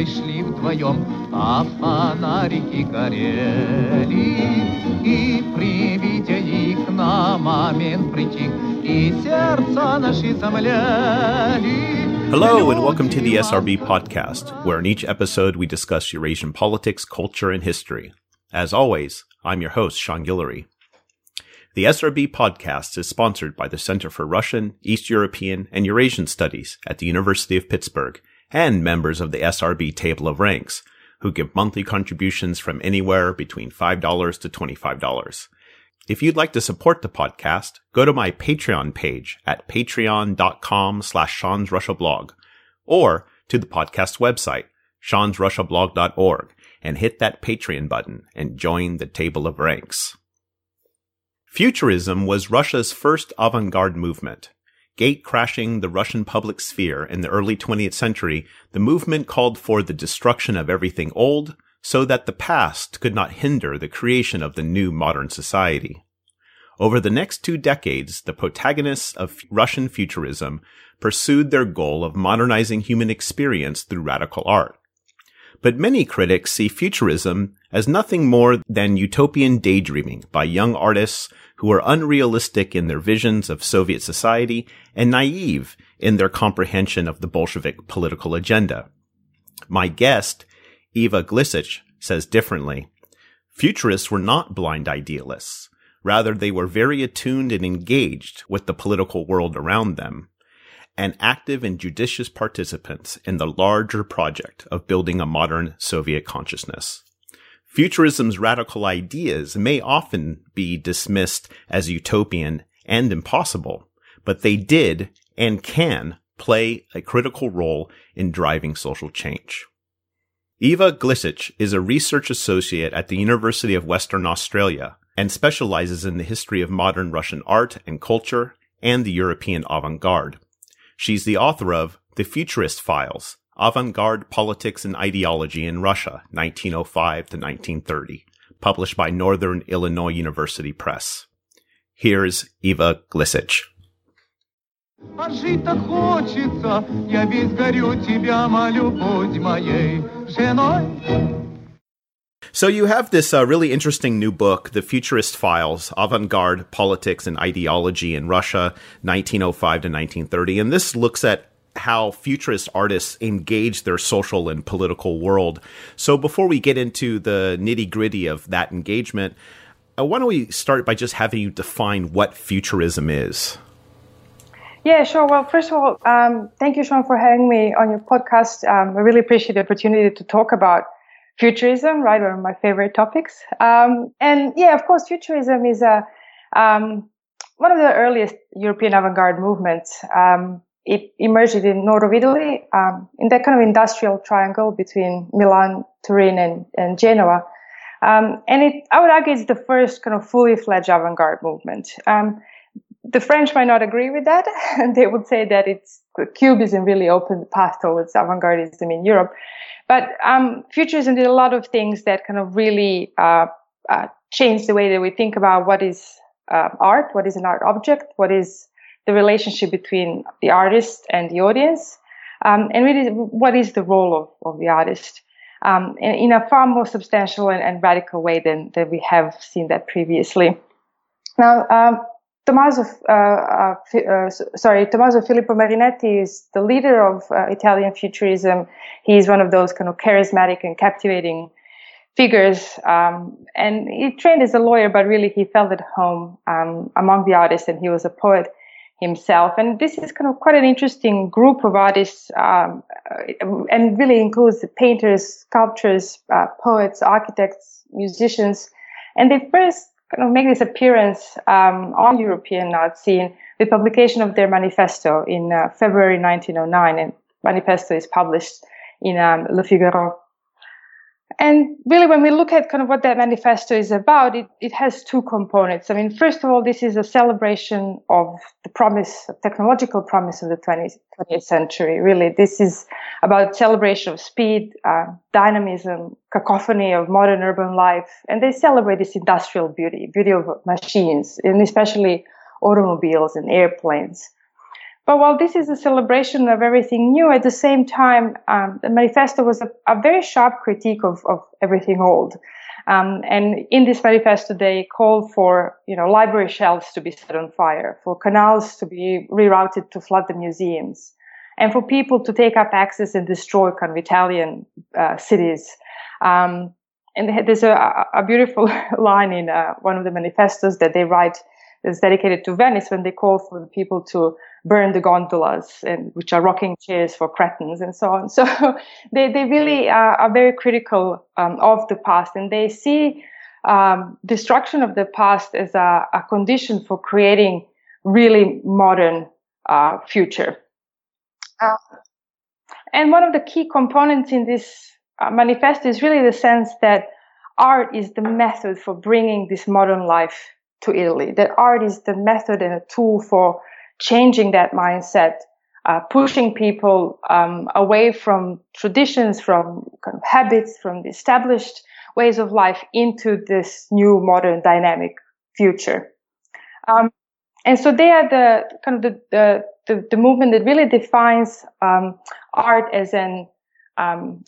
дорогой шли вдвоем, а фонарики горели. И при виде их на момент притих, и сердца наши замляли. Hello, and welcome to the SRB podcast, where in each episode we discuss Eurasian politics, culture, and history. As always, I'm your host, Sean Guillory. The SRB podcast is sponsored by the Center for Russian, East European, and Eurasian Studies at the University of Pittsburgh and members of the SRB Table of Ranks, who give monthly contributions from anywhere between $5 to $25. If you'd like to support the podcast, go to my Patreon page at patreon.com slash Sean's Russia blog or to the podcast website, seansrussiablog.org and hit that Patreon button and join the table of ranks. Futurism was Russia's first avant-garde movement. Gate crashing the Russian public sphere in the early 20th century, the movement called for the destruction of everything old, so that the past could not hinder the creation of the new modern society. Over the next two decades, the protagonists of Russian futurism pursued their goal of modernizing human experience through radical art. But many critics see futurism as nothing more than utopian daydreaming by young artists who are unrealistic in their visions of Soviet society and naive in their comprehension of the Bolshevik political agenda. My guest Eva Glisic says differently. Futurists were not blind idealists. Rather, they were very attuned and engaged with the political world around them and active and judicious participants in the larger project of building a modern Soviet consciousness. Futurism's radical ideas may often be dismissed as utopian and impossible, but they did and can play a critical role in driving social change. Eva Glisic is a research associate at the University of Western Australia and specializes in the history of modern Russian art and culture and the European avant-garde. She's the author of The Futurist Files Avant Garde Politics and Ideology in Russia, 1905 to 1930, published by Northern Illinois University Press. Here's Eva Glisic. А жить-то хочется, я весь горю тебя, молю, будь моей женой. So you have this uh, really interesting new book, The Futurist Files: Avant-Garde Politics and Ideology in Russia, 1905 to 1930, and this looks at how futurist artists engage their social and political world. So before we get into the nitty-gritty of that engagement, uh, why don't we start by just having you define what futurism is? Yeah, sure. Well, first of all, um, thank you, Sean, for having me on your podcast. Um, I really appreciate the opportunity to talk about futurism, right? One of my favorite topics. Um, and yeah, of course, futurism is a um, one of the earliest European avant-garde movements. Um, it emerged in north of Italy, um, in that kind of industrial triangle between Milan, Turin, and, and Genoa. and it, I would argue, it's the first kind of fully fledged avant-garde movement the French might not agree with that, they would say that it's Cubism really opened the path towards avant-gardism in Europe. But um, Futurism did a lot of things that kind of really uh, uh, changed the way that we think about what is uh, art, what is an art object, what is the relationship between the artist and the audience, um, and really what is the role of, of the artist. Um, in, in, a far more substantial and, and, radical way than, than we have seen that previously. Now, um, Tommaso, uh, uh, uh, sorry, Tommaso Filippo Marinetti is the leader of uh, Italian futurism. He's one of those kind of charismatic and captivating figures. Um, and he trained as a lawyer, but really he felt at home um, among the artists, and he was a poet himself. And this is kind of quite an interesting group of artists, um, uh, and really includes painters, sculptors, uh, poets, architects, musicians. And they first make this appearance um, on European art scene with publication of their manifesto in uh, February 1909. And manifesto is published in um, Le Figaro and really, when we look at kind of what that manifesto is about, it, it has two components. I mean, first of all, this is a celebration of the promise, technological promise of the 20th, 20th century. Really, this is about celebration of speed, uh, dynamism, cacophony of modern urban life. And they celebrate this industrial beauty, beauty of machines, and especially automobiles and airplanes. But while this is a celebration of everything new, at the same time, um, the manifesto was a, a, very sharp critique of, of everything old. Um, and in this manifesto, they called for, you know, library shelves to be set on fire, for canals to be rerouted to flood the museums, and for people to take up access and destroy kind of Italian uh, cities. Um, and there's a, a beautiful line in uh, one of the manifestos that they write that's dedicated to Venice when they call for the people to burn the gondolas and which are rocking chairs for cretins and so on. So they, they really are, are very critical um, of the past and they see um, destruction of the past as a, a, condition for creating really modern uh, future. Uh, and one of the key components in this uh, manifesto is really the sense that art is the method for bringing this modern life to Italy. That art is the method and a tool for changing that mindset, uh, pushing people um, away from traditions, from kind of habits, from the established ways of life into this new modern dynamic future. Um, and so they are the kind of the, the, the, movement that really defines um, art as an um,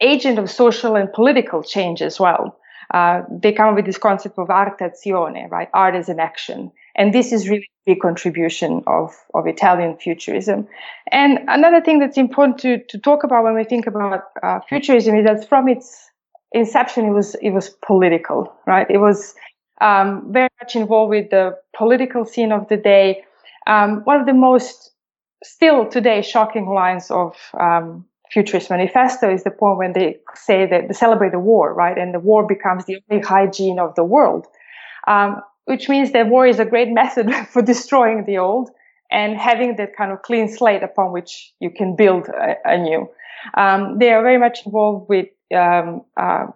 agent of social and political change as well. Uh, they come up with this concept of arte azione, right? Art as an action. And this is really a big contribution of, of Italian futurism. And another thing that's important to, to talk about when we think about uh, futurism is that from its inception, it was, it was political, right? It was um, very much involved with the political scene of the day. Um, one of the most still today shocking lines of um, Futurist Manifesto is the point when they say that they celebrate the war, right? And the war becomes the only hygiene of the world, um, which means that war is a great method for destroying the old and having that kind of clean slate upon which you can build anew. Um, they are very much involved with um, uh,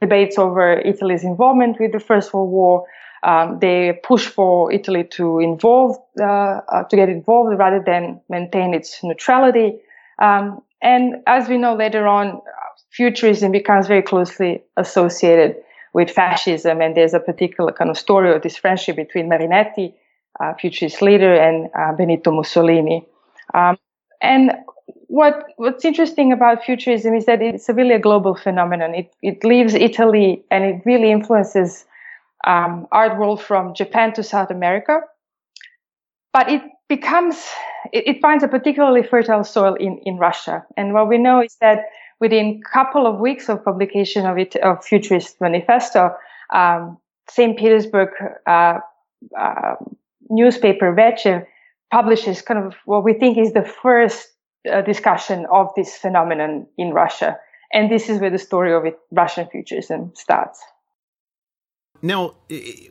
debates over Italy's involvement with the First World War. Um, they push for Italy to involve, uh, uh, to get involved rather than maintain its neutrality. Um, and as we know later on, futurism becomes very closely associated with fascism. And there's a particular kind of story of this friendship between Marinetti, uh, futurist leader, and uh, Benito Mussolini. Um, and what what's interesting about futurism is that it's a really a global phenomenon. It it leaves Italy and it really influences um, art world from Japan to South America. But it becomes, it, it, finds a particularly fertile soil in, in Russia. And what we know is that within a couple of weeks of publication of it, of Futurist Manifesto, um, St. Petersburg uh, uh, newspaper Vecher publishes kind of what we think is the first uh, discussion of this phenomenon in Russia. And this is where the story of it, Russian futurism starts. Now,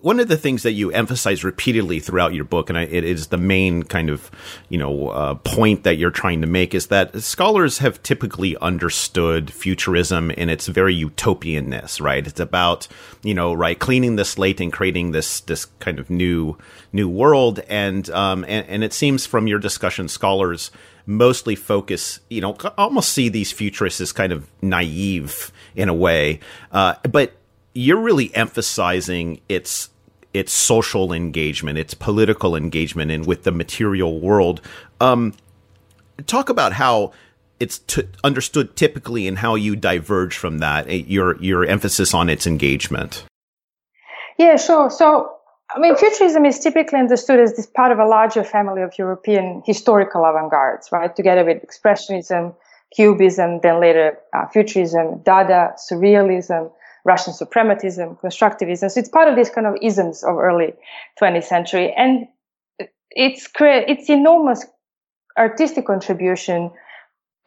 one of the things that you emphasize repeatedly throughout your book, and it is the main kind of, you know, uh, point that you're trying to make, is that scholars have typically understood futurism in its very utopianness, right? It's about, you know, right, cleaning the slate and creating this this kind of new new world, and um, and, and it seems from your discussion, scholars mostly focus, you know, almost see these futurists as kind of naive in a way, uh, but you're really emphasizing its its social engagement, its political engagement, and with the material world. Um, talk about how it's t- understood typically, and how you diverge from that. Eh, your your emphasis on its engagement. Yeah, sure. So, I mean, futurism is typically understood as this part of a larger family of European historical avant-gardes, right? Together with expressionism, cubism, then later uh, futurism, Dada, surrealism, Russian suprematism, constructivism. So it's part of these kind of isms of early 20th century. And it's, it's enormous artistic contribution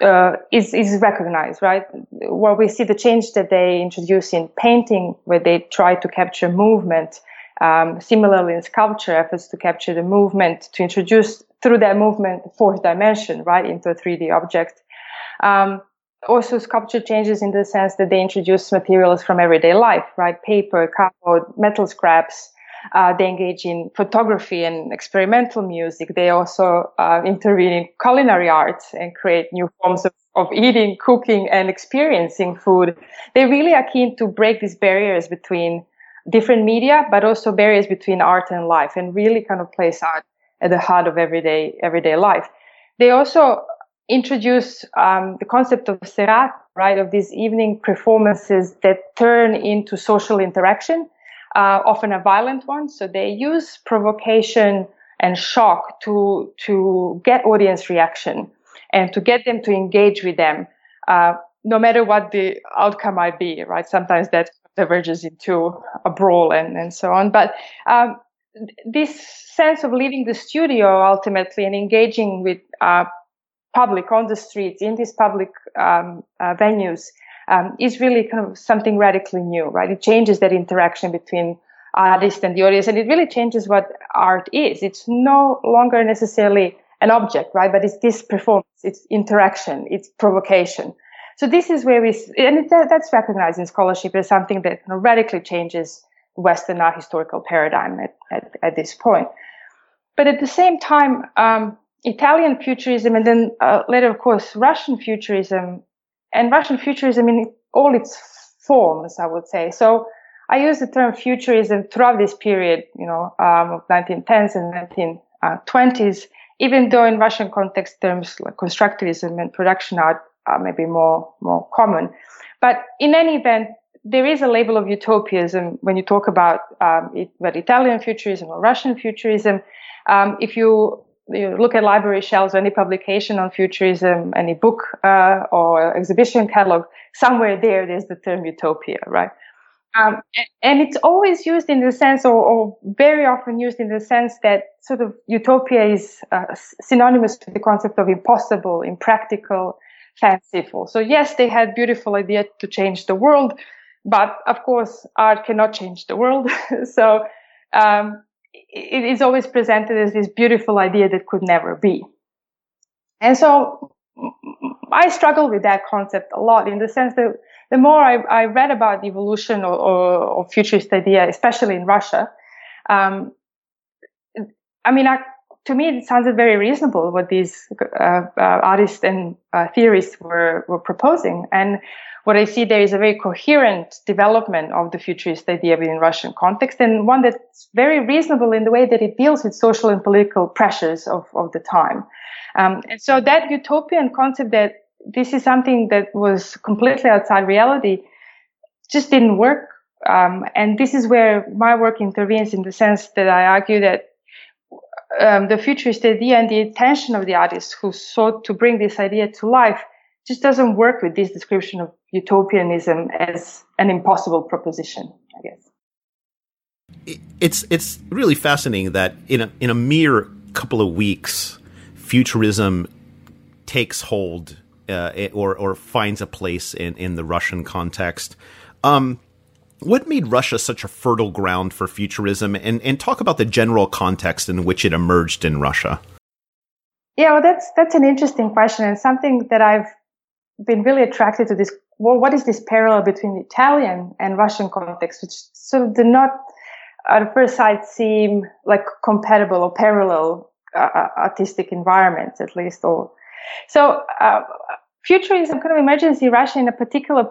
uh, is is recognized, right? Where we see the change that they introduce in painting, where they try to capture movement. Um, similarly, in sculpture, efforts to capture the movement, to introduce through that movement fourth dimension, right, into a 3D object. Um, also sculpture changes in the sense that they introduce materials from everyday life, right? Paper, cardboard, metal scraps. Uh, they engage in photography and experimental music. They also uh, intervene in culinary arts and create new forms of, of eating, cooking, and experiencing food. They really are keen to break these barriers between different media, but also barriers between art and life, and really kind of place art at the heart of everyday everyday life. They also introduce um, the concept of serate, right, of these evening performances that turn into social interaction, uh, often a violent one. So they use provocation and shock to to get audience reaction and to get them to engage with them, uh, no matter what the outcome might be, right? Sometimes that diverges into a brawl and, and so on. But um, this sense of leaving the studio ultimately and engaging with uh, public on the streets in these public um, uh, venues um, is really kind of something radically new, right? It changes that interaction between artist and the audience, and it really changes what art is. It's no longer necessarily an object, right? But it's this performance, it's interaction, it's provocation. So this is where we, and it, that's recognized in scholarship as something that radically changes Western art historical paradigm at, at, at, this point. But at the same time, um, Italian futurism and then uh, later, of course, Russian futurism and Russian futurism in all its forms, I would say. So I use the term futurism throughout this period, you know, um, of 1910s and 1920s, even though in Russian context terms like constructivism and production art are maybe more, more common. But in any event, there is a label of utopianism when you talk about, um, it, Italian futurism or Russian futurism. Um, if you you look at library shelves, any publication on futurism, any book uh, or exhibition catalog, somewhere there, there's the term utopia, right? Um, and it's always used in the sense, or, or, very often used in the sense that sort of utopia is uh, synonymous to the concept of impossible, impractical, fanciful. So yes, they had beautiful idea to change the world, but of course, art cannot change the world. so um, it is always presented as this beautiful idea that could never be. And so I struggle with that concept a lot in the sense that the more I, I read about evolution or, or, or, futurist idea, especially in Russia, um, I mean, I, to me, it sounded very reasonable what these uh, uh, artists and uh, theorists were, were proposing. And what I see there is a very coherent development of the futurist idea within Russian context and one that's very reasonable in the way that it deals with social and political pressures of, of the time. Um, and so that utopian concept that this is something that was completely outside reality just didn't work. Um, and this is where my work intervenes in the sense that I argue that um, the futurist idea and the intention of the artists who sought to bring this idea to life just doesn't work with this description of utopianism as an impossible proposition, I guess. It's it's really fascinating that in a in a mere couple of weeks, futurism takes hold uh, or or finds a place in in the Russian context. Um, what made Russia such a fertile ground for futurism, and and talk about the general context in which it emerged in Russia? Yeah, well, that's that's an interesting question and something that I've been really attracted to this. Well, what is this parallel between the Italian and Russian context, which sort of did not at first sight seem like compatible or parallel uh, uh, artistic environments, at least. Or so, uh, futurism kind of emerges in Russia in a particular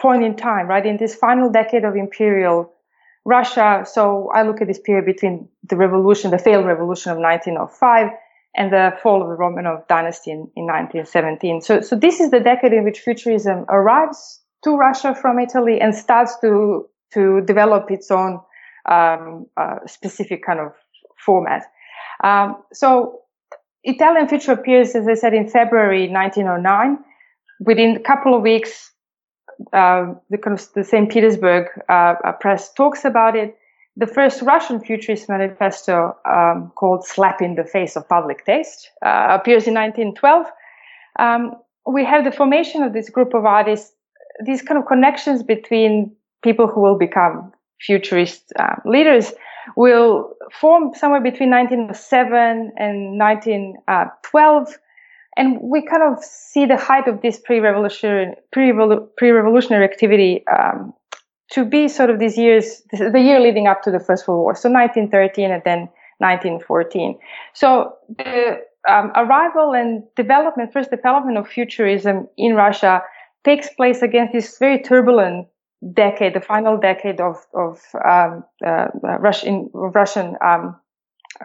point in time, right? In this final decade of imperial Russia. So I look at this period between the revolution, the failed revolution of 1905 and the fall of the Romanov dynasty in, in 1917. So, so this is the decade in which futurism arrives to Russia from Italy and starts to to develop its own um, uh, specific kind of format. Um, so Italian Future appears, as I said, in February 1909. Within a couple of weeks, uh, the, the St. Petersburg uh, press talks about it the first Russian futurist manifesto um, called Slap in the Face of Public Taste uh, appears in 1912. Um, we have the formation of this group of artists, these kind of connections between people who will become futurist uh, leaders will form somewhere between 1907 and 1912. And we kind of see the height of this pre-revolutionary, pre-revolutionary activity um, to be sort of these years, the year leading up to the First World War. So 1913 and then 1914. So the um, arrival and development, first development of futurism in Russia takes place against this very turbulent decade, the final decade of, of um, uh, Russian, Russian um,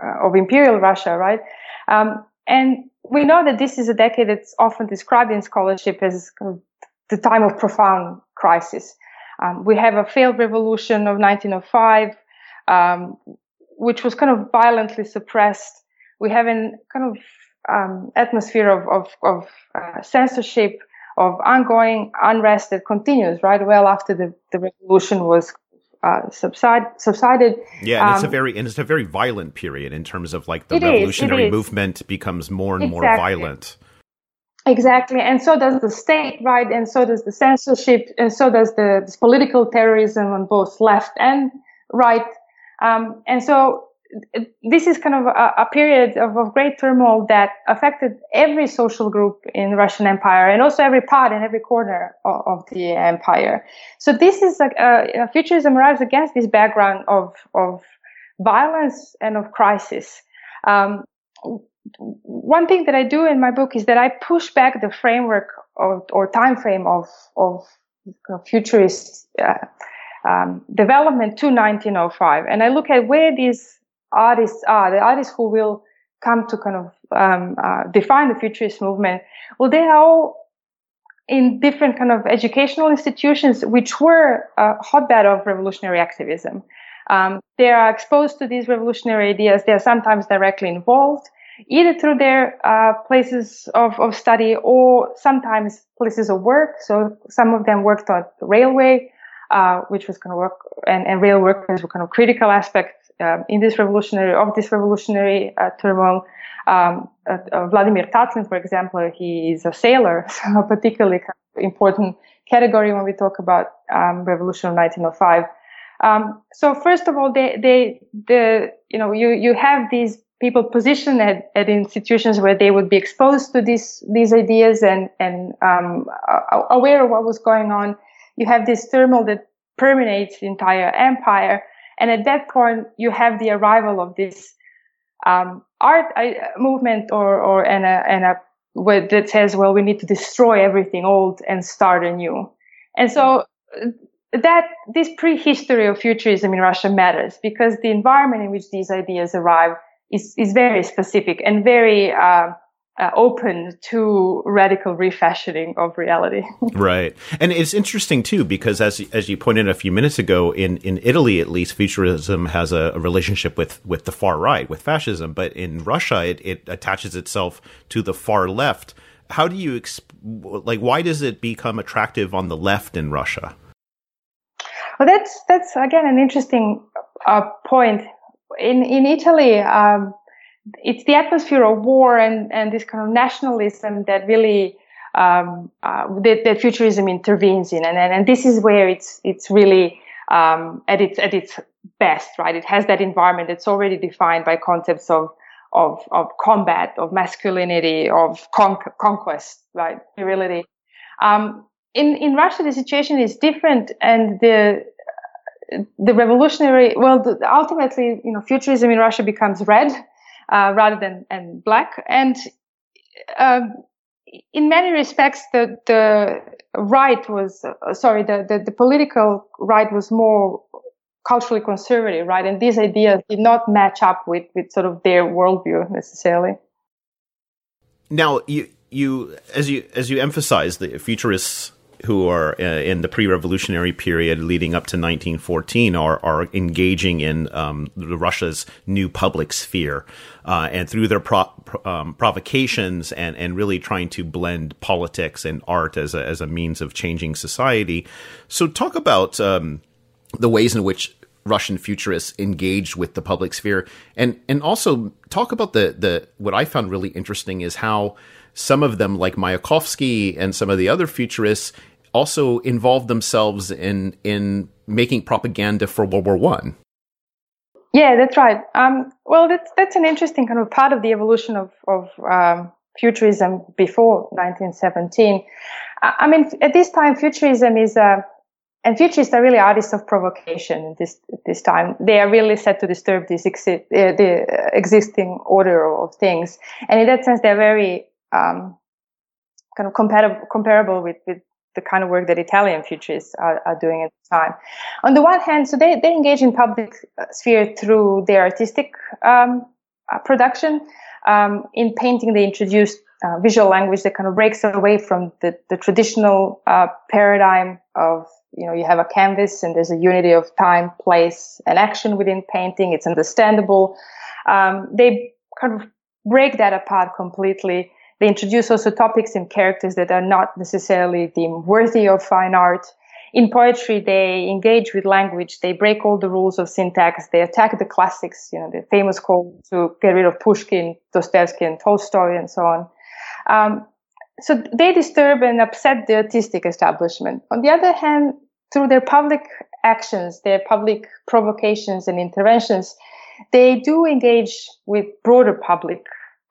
uh, of imperial Russia, right? Um, and we know that this is a decade that's often described in scholarship as the time of profound crisis. Um, we have a failed revolution of 1905, um, which was kind of violently suppressed. We have a kind of um, atmosphere of, of, of uh, censorship, of ongoing unrest that continues right well after the, the revolution was uh, subside, subsided. Yeah, and it's a um, very and it's a very violent period in terms of like the revolutionary is, movement becomes more and exactly. more violent. Exactly, and so does the state, right? And so does the censorship, and so does the political terrorism on both left and right. Um, and so this is kind of a, a period of, of, great turmoil that affected every social group in Russian Empire and also every part and every corner of, of the empire. So this is a, futurism arrives against this background of of violence and of crisis. Um, one thing that I do in my book is that I push back the framework of, or time frame of of futurist uh, um, development to 1905, and I look at where these artists are, the artists who will come to kind of um, uh, define the futurist movement. Well, they are all in different kind of educational institutions, which were a hotbed of revolutionary activism. Um, they are exposed to these revolutionary ideas. They are sometimes directly involved either through their uh, places of, of study or sometimes places of work. So some of them worked on the railway, uh, which was kind of work, and, and rail workers were kind of critical aspects um, in this revolutionary of this revolutionary uh, turmoil. Um, uh, uh, Vladimir Tatlin, for example, he is a sailor, so a particularly important category when we talk about um, revolution of 1905. Um, so first of all, they, they, the, you know, you, you have these people positioned at, at institutions where they would be exposed to these these ideas and and um, aware of what was going on. You have this turmoil that permeates the entire empire, and at that point, you have the arrival of this um, art uh, movement or or and a and a that says, well, we need to destroy everything old and start anew. And so uh, that this prehistory of futurism in Russia matters because the environment in which these ideas arrive is, is very specific and very uh, uh, open to radical refashioning of reality. right, and it's interesting too because as as you pointed a few minutes ago, in in Italy at least, futurism has a, a relationship with with the far right, with fascism, but in Russia, it, it attaches itself to the far left. How do you exp- like? Why does it become attractive on the left in Russia? Well, that's that's again an interesting uh, point in in Italy, um, it's the atmosphere of war and and this kind of nationalism that really um, uh, that, that, futurism intervenes in, and, and and this is where it's it's really um, at its at its best, right? It has that environment that's already defined by concepts of of of combat, of masculinity, of con- conquest, right? Virility. Um, in in Russia, the situation is different, and the the revolutionary, well, the, ultimately, you know, futurism in Russia becomes red uh, rather than and black, and um, in many respects, the the right was uh, sorry, the, the the political right was more culturally conservative, right, and these ideas did not match up with with sort of their worldview necessarily. Now, you you as you as you emphasize the futurists who are uh, in the pre-revolutionary period leading up to 1914 are are engaging in um, Russia's new public sphere, uh, and through their pro- um, provocations and and really trying to blend politics and art as a as a means of changing society. So, talk about um, the ways in which Russian futurists engaged with the public sphere, and and also talk about the the what I found really interesting is how some of them, like Mayakovsky and some of the other futurists, also involved themselves in in making propaganda for World War One. Yeah, that's right. Um, well, that's that's an interesting kind of part of the evolution of of um, futurism before 1917. I mean, at this time, futurism is a uh, and futurists are really artists of provocation this this time. They are really set to disturb this exi- uh, the existing order of things, and in that sense, they're very um, kind of comparable comparable with with the kind of work that Italian futurists are, are, doing at the time. On the one hand, so they, they engage in public sphere through their artistic um, uh, production. Um, in painting, they introduced uh, visual language that kind of breaks away from the, the traditional uh, paradigm of you know you have a canvas and there's a unity of time, place, and action within painting. It's understandable. Um, they kind of break that apart completely. They introduce also topics and characters that are not necessarily deemed worthy of fine art. In poetry, they engage with language. They break all the rules of syntax. They attack the classics, you know, the famous call to get rid of Pushkin, Dostoevsky, and Tolstoy, and so on. Um, so they disturb and upset the artistic establishment. On the other hand, through their public actions, their public provocations and interventions, they do engage with broader public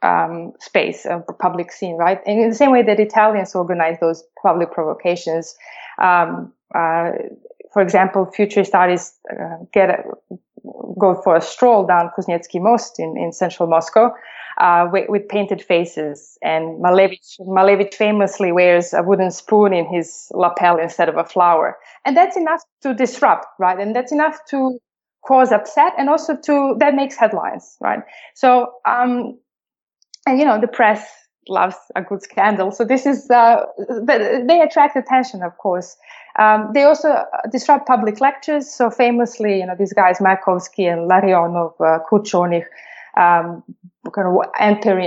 um, space, a public scene, right? And in the same way that Italians organize those public provocations, um, uh, for example, futurist artists uh, get a, go for a stroll down Kuznetsky Most in, in central Moscow uh, with, with, painted faces. And Malevich, Malevich famously wears a wooden spoon in his lapel instead of a flower. And that's enough to disrupt, right? And that's enough to cause upset and also to, that makes headlines, right? So, um, and you know, the press loves a good scandal. So this is, uh, they attract attention, of course. Um, they also uh, disrupt public lectures. So famously, you know, these guys, Mayakovsky and Larionov, uh, um, kind of enter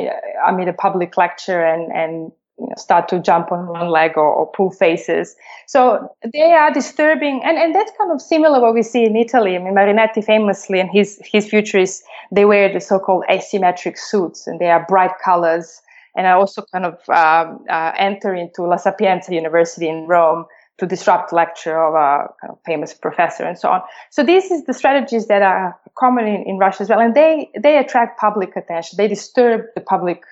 I mean, a public lecture and, and you know, start to jump on one leg or, or, pull faces. So they are disturbing, and, and that's kind of similar what we see in Italy. I mean, Marinetti famously and his his futurists they wear the so-called asymmetric suits, and they are bright colors. And I also kind of um, uh, enter into La Sapienza University in Rome to disrupt lecture of a kind of famous professor and so on. So these is the strategies that are common in, in Russia as well, and they they attract public attention. They disturb the public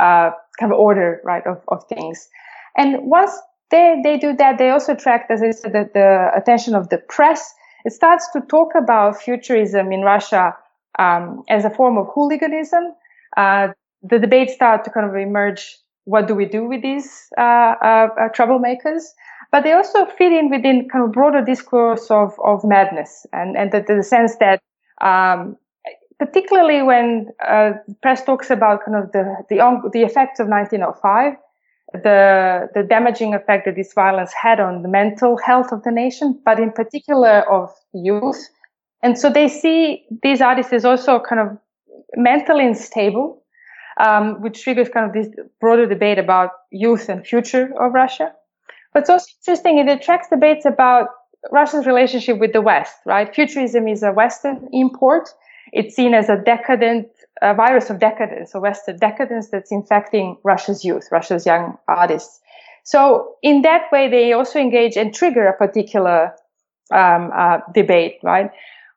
uh, kind of order, right, of, of things. And once they they do that, they also attract, as I said, the, the attention of the press. It starts to talk about futurism in Russia um, as a form of hooliganism. Uh, the debates start to kind of emerge. What do we do with these uh, uh, uh troublemakers? but they also fit in within kind of broader discourse of, of madness and, and the, the sense that, um, particularly when uh, press talks about kind of the, the, the effects of 1905, the, the damaging effect that this violence had on the mental health of the nation, but in particular of youth. And so they see these artists as also kind of mentally unstable, um, which triggers kind of this broader debate about youth and future of Russia. But it's also interesting, it attracts debates about Russia's relationship with the West, right? Futurism is a Western import. It's seen as a decadent, a virus of decadence, a Western decadence that's infecting Russia's youth, Russia's young artists. So in that way, they also engage and trigger a particular um, uh, debate, right?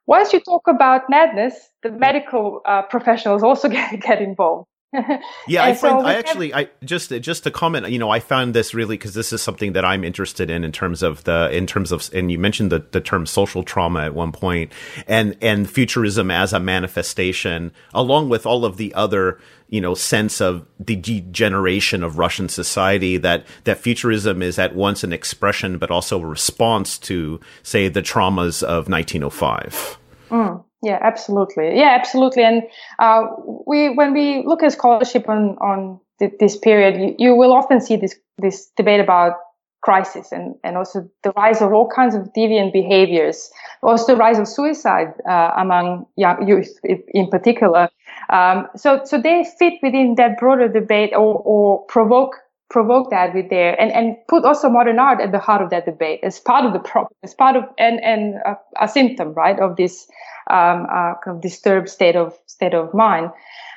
Once you talk about madness, the medical uh, professionals also get, get involved. yeah, I find so I actually I just just to comment, you know, I found this really because this is something that I'm interested in in terms of the in terms of and you mentioned the the term social trauma at one point and and futurism as a manifestation along with all of the other you know sense of the degeneration of Russian society that that futurism is at once an expression but also a response to say the traumas of 1905. Mm. Yeah, absolutely. Yeah, absolutely. And uh, we, when we look at scholarship on on th- this period, you, you, will often see this this debate about crisis and and also the rise of all kinds of deviant behaviors, also the rise of suicide uh, among young youth in particular. Um, so so they fit within that broader debate or or provoke provoke that with their and and put also modern art at the heart of that debate as part of the problem, as part of and and a, a symptom right of this um, uh, kind of disturbed state of state of mind.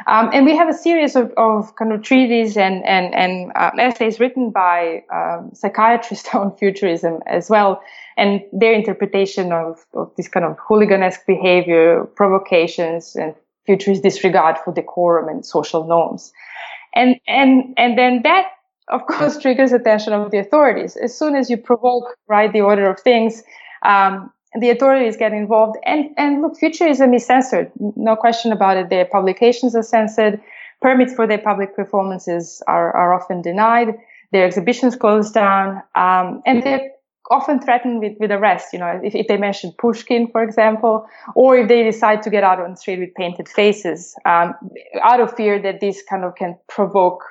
Um, and we have a series of, of kind of treatises and and and uh, essays written by um, psychiatrists on futurism as well, and their interpretation of, of this kind of hooliganesque behavior, provocations, and futurist disregard for decorum and social norms. And and and then that of course triggers attention of the authorities. As soon as you provoke right the order of things, um, the authorities get involved. And, and look, futurism is censored. No question about it. Their publications are censored. Permits for their public performances are, are often denied. Their exhibitions closed down. Um, and they're often threatened with, with arrest, you know, if, if they mention Pushkin, for example, or if they decide to get out on the street with painted faces, um, out of fear that this kind of can provoke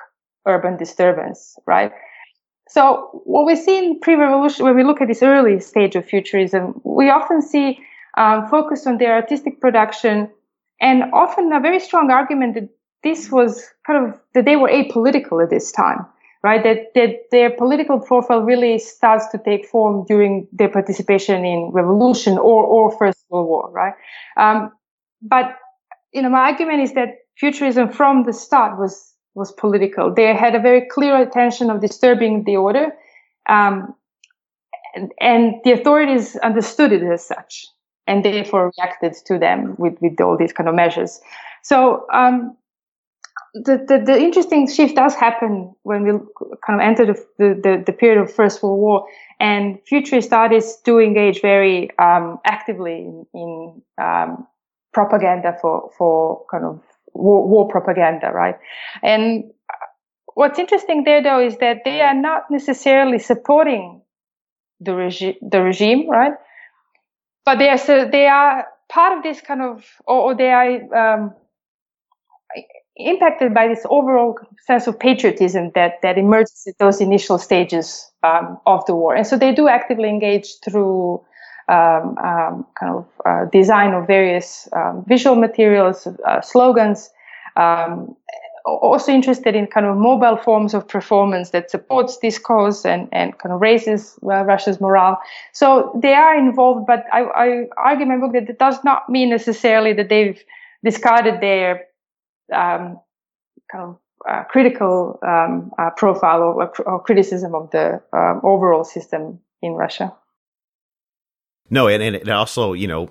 urban disturbance, right? So what we see in pre-revolution, when we look at this early stage of futurism, we often see um, focus on their artistic production and often a very strong argument that this was kind of that they were apolitical at this time right? That, that their political profile really starts to take form during their participation in revolution or, or First World War, right? Um, but, you know, my argument is that futurism from the start was, was political. They had a very clear intention of disturbing the order. Um, and, and the authorities understood it as such and therefore reacted to them with, with all these kind of measures. So, um, the, the, the, interesting shift does happen when we kind of enter the, the, the period of First World War, and futurist artists do engage very um, actively in, in um, propaganda for for kind of war, war, propaganda, right? And what's interesting there, though, is that they are not necessarily supporting the regime, the regime, right? But they are so they are part of this kind of, or, or they are um, impacted by this overall sense of patriotism that that emerges at those initial stages um, of the war, and so they do actively engage through um, um, kind of uh, design of various um, visual materials, uh, slogans. Um, also interested in kind of mobile forms of performance that supports this cause and, and kind of raises uh, Russia's morale. So they are involved, but I, I argue in my book that it does not mean necessarily that they've discarded their um, kind of uh, critical um, uh, profile or, or, criticism of the um, overall system in Russia. No, and, and it also, you know,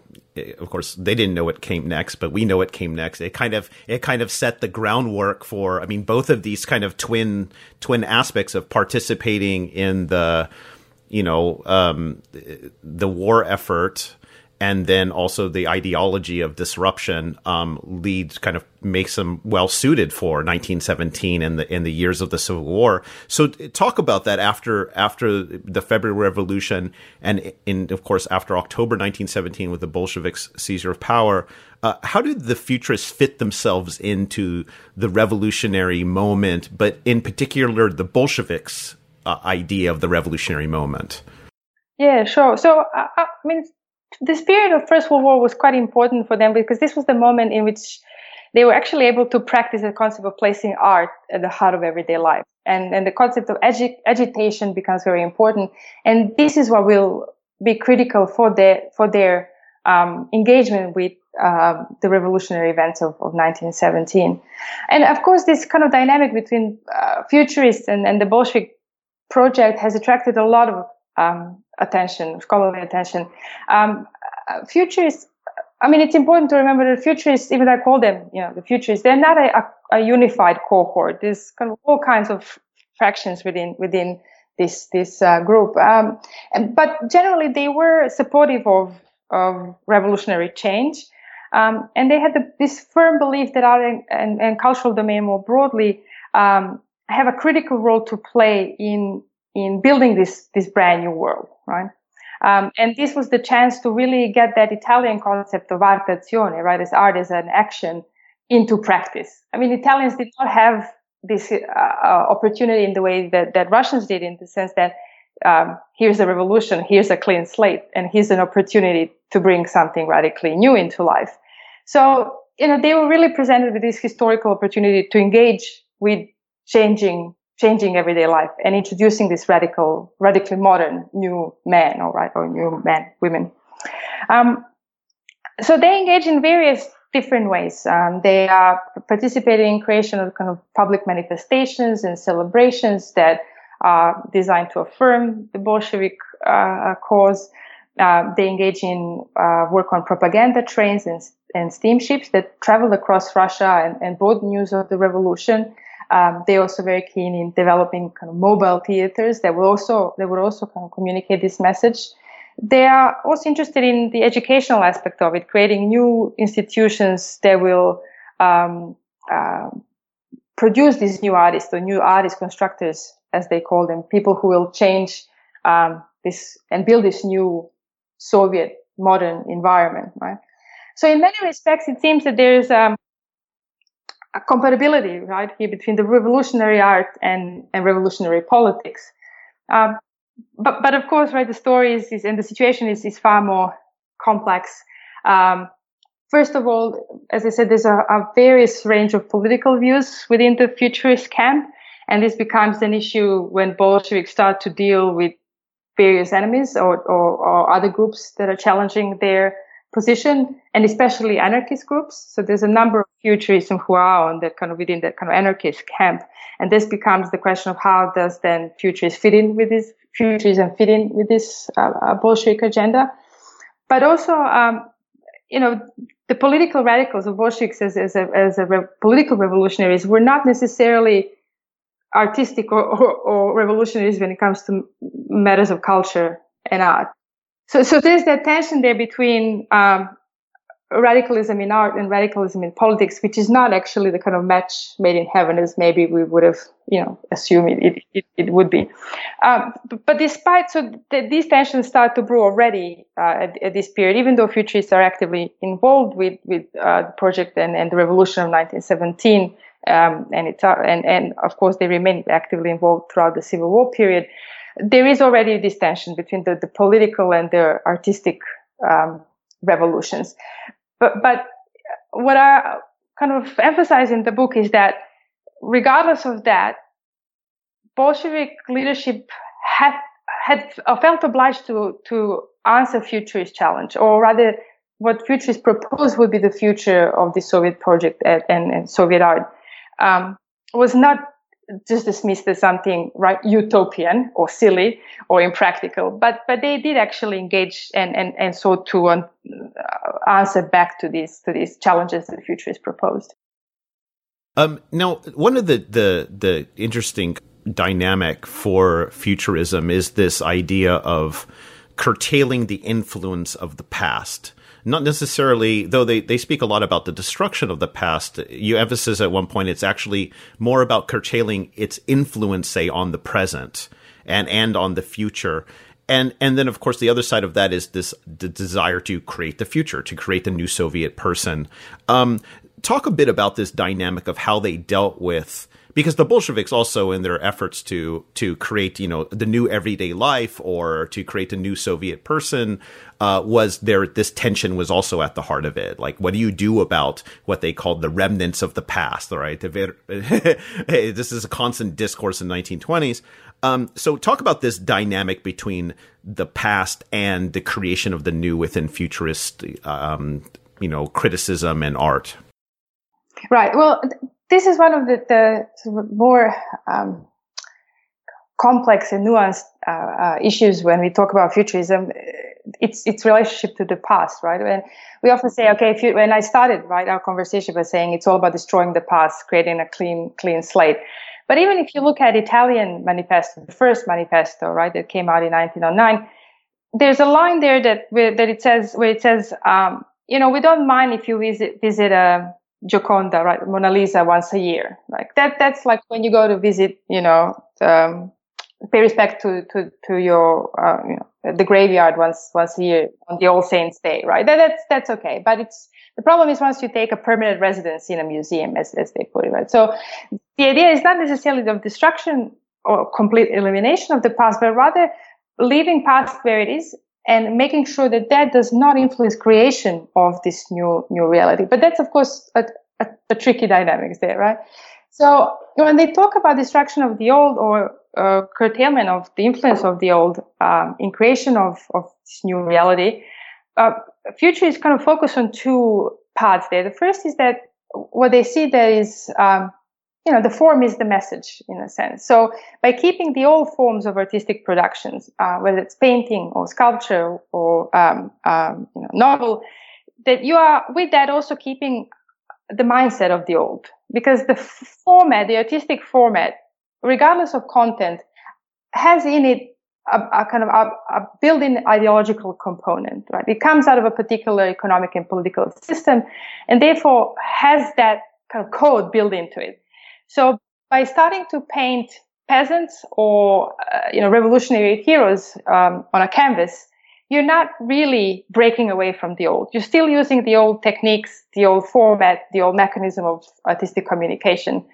of course, they didn't know what came next, but we know what came next. It kind of it kind of set the groundwork for. I mean, both of these kind of twin twin aspects of participating in the, you know, um, the war effort and then also the ideology of disruption um, leads kind of makes them well suited for 1917 and the in the years of the Civil War. So talk about that after after the February Revolution and in of course after October 1917 with the Bolsheviks' seizure of power. Uh, how did the futurists fit themselves into the revolutionary moment, but in particular the Bolsheviks' uh, idea of the revolutionary moment? Yeah, sure. So, uh, I mean, this period of First World War was quite important for them because this was the moment in which they were actually able to practice the concept of placing art at the heart of everyday life. And, and the concept of agi- agitation becomes very important. And this is what will be critical for their, for their um, engagement with uh, the revolutionary events of, of 1917. And of course, this kind of dynamic between uh, futurists and, and the Bolshevik project has attracted a lot of um, attention, scholarly attention. Um, futurists, I mean, it's important to remember that futurists, even I call them, you know, the futurists, they're not a, a, a unified cohort. There's kind of all kinds of fractions within, within this, this uh, group. Um, and, but generally they were supportive of, of revolutionary change. Um, and they had the, this firm belief that art and, and, and cultural domain more broadly um, have a critical role to play in in building this this brand new world, right? Um, and this was the chance to really get that Italian concept of arte azione, right, as art as an action, into practice. I mean, Italians did not have this uh, uh, opportunity in the way that, that Russians did, in the sense that um, here's a revolution, here's a clean slate, and here's an opportunity to bring something radically new into life. So, you know, they were really presented with this historical opportunity to engage with changing changing everyday life and introducing this radical, radically modern new men, all right, or new men, women. Um, so they engage in various different ways. Um, they are participating in creation of kind of public manifestations and celebrations that are designed to affirm the Bolshevik uh, cause. Uh, they engage in uh, work on propaganda trains and, and steamships that travel across Russia and, and brought news of the revolution. Um, they're also very keen in developing kind of mobile theaters that will also that will also kind of communicate this message. They are also interested in the educational aspect of it, creating new institutions that will um, uh, produce these new artists or new artist constructors, as they call them, people who will change um, this and build this new Soviet modern environment, right? So in many respects, it seems that there's um, a compatibility, right, here between the revolutionary art and, and revolutionary politics. Um, but, but of course, right, the story is, is and the situation is, is far more complex. Um, first of all, as I said, there's a, a, various range of political views within the futurist camp. And this becomes an issue when Bolsheviks start to deal with various enemies or, or, or other groups that are challenging their position and especially anarchist groups. So there's a number of futurists who are on that kind of within that kind of anarchist camp. And this becomes the question of how does then futurists fit in with this futurism fit in with this uh, uh, Bolshevik agenda. But also, um, you know, the political radicals of Bolsheviks as, as a, as a re- political revolutionaries were not necessarily artistic or, or, or revolutionaries when it comes to matters of culture and art. So, so there's that tension there between um, radicalism in art and radicalism in politics, which is not actually the kind of match made in heaven as maybe we would have, you know, assumed it, it, it would be. Um, but, despite, so th- these tensions start to brew already uh, at, at, this period, even though futurists are actively involved with, with uh, the project and, and the revolution of 1917. Um, and it's, uh, and, and of course they remain actively involved throughout the Civil War period there is already this tension between the, the political and the artistic um, revolutions. But, but what I kind of emphasize in the book is that regardless of that, Bolshevik leadership had had felt obliged to to answer futurist challenge, or rather, what futurists proposed would be the future of the Soviet project and, and, and Soviet art um, was not just dismissed as something right utopian or silly or impractical. But but they did actually engage and and and sought to uh, answer back to these to these challenges that the futurists proposed. Um now one of the the the interesting dynamic for futurism is this idea of curtailing the influence of the past not necessarily, though they, they speak a lot about the destruction of the past. You emphasize at one point it's actually more about curtailing its influence, say, on the present and, and on the future. And, and then, of course, the other side of that is this the desire to create the future, to create the new Soviet person. Um, talk a bit about this dynamic of how they dealt with because the Bolsheviks also in their efforts to to create you know the new everyday life or to create a new Soviet person uh, was there this tension was also at the heart of it. Like, what do you do about what they called the remnants of the past? Right, this is a constant discourse in 1920s. Um, so, talk about this dynamic between the past and the creation of the new within futurist, um, you know, criticism and art. Right. Well, this is one of the, the more um, complex and nuanced uh, uh, issues when we talk about futurism. It's its relationship to the past, right? When we often say, okay, you, when I started right our conversation by saying it's all about destroying the past, creating a clean clean slate. But even if you look at Italian manifesto, the first manifesto, right, that came out in 1909, there's a line there that that it says where it says, um, you know, we don't mind if you visit visit a Gioconda, right, Mona Lisa once a year. Like that, that's like when you go to visit, you know, um, pay respect to, to, to your, uh, you know, the graveyard once, once a year on the All Saints Day, right? That, that's, that's okay. But it's, the problem is once you take a permanent residence in a museum, as, as they put it, right? So the idea is not necessarily of destruction or complete elimination of the past, but rather leaving past where it is and making sure that that does not influence creation of this new new reality. But that's of course a, a, a tricky dynamics there, right? So when they talk about destruction of the old or uh, curtailment of the influence of the old um, in creation of of this new reality, uh, future is kind of focused on two parts there. The first is that what they see there is um, you know, the form is the message in a sense. So by keeping the old forms of artistic productions, uh, whether it's painting or sculpture or um, um, you know, novel, that you are with that also keeping the mindset of the old, because the format, the artistic format, regardless of content, has in it a, a kind of a, a built-in ideological component, right? It comes out of a particular economic and political system, and therefore has that kind of code built into it. So by starting to paint peasants or uh, you know revolutionary heroes um, on a canvas, you're not really breaking away from the old. You're still using the old techniques, the old format, the old mechanism of artistic communication.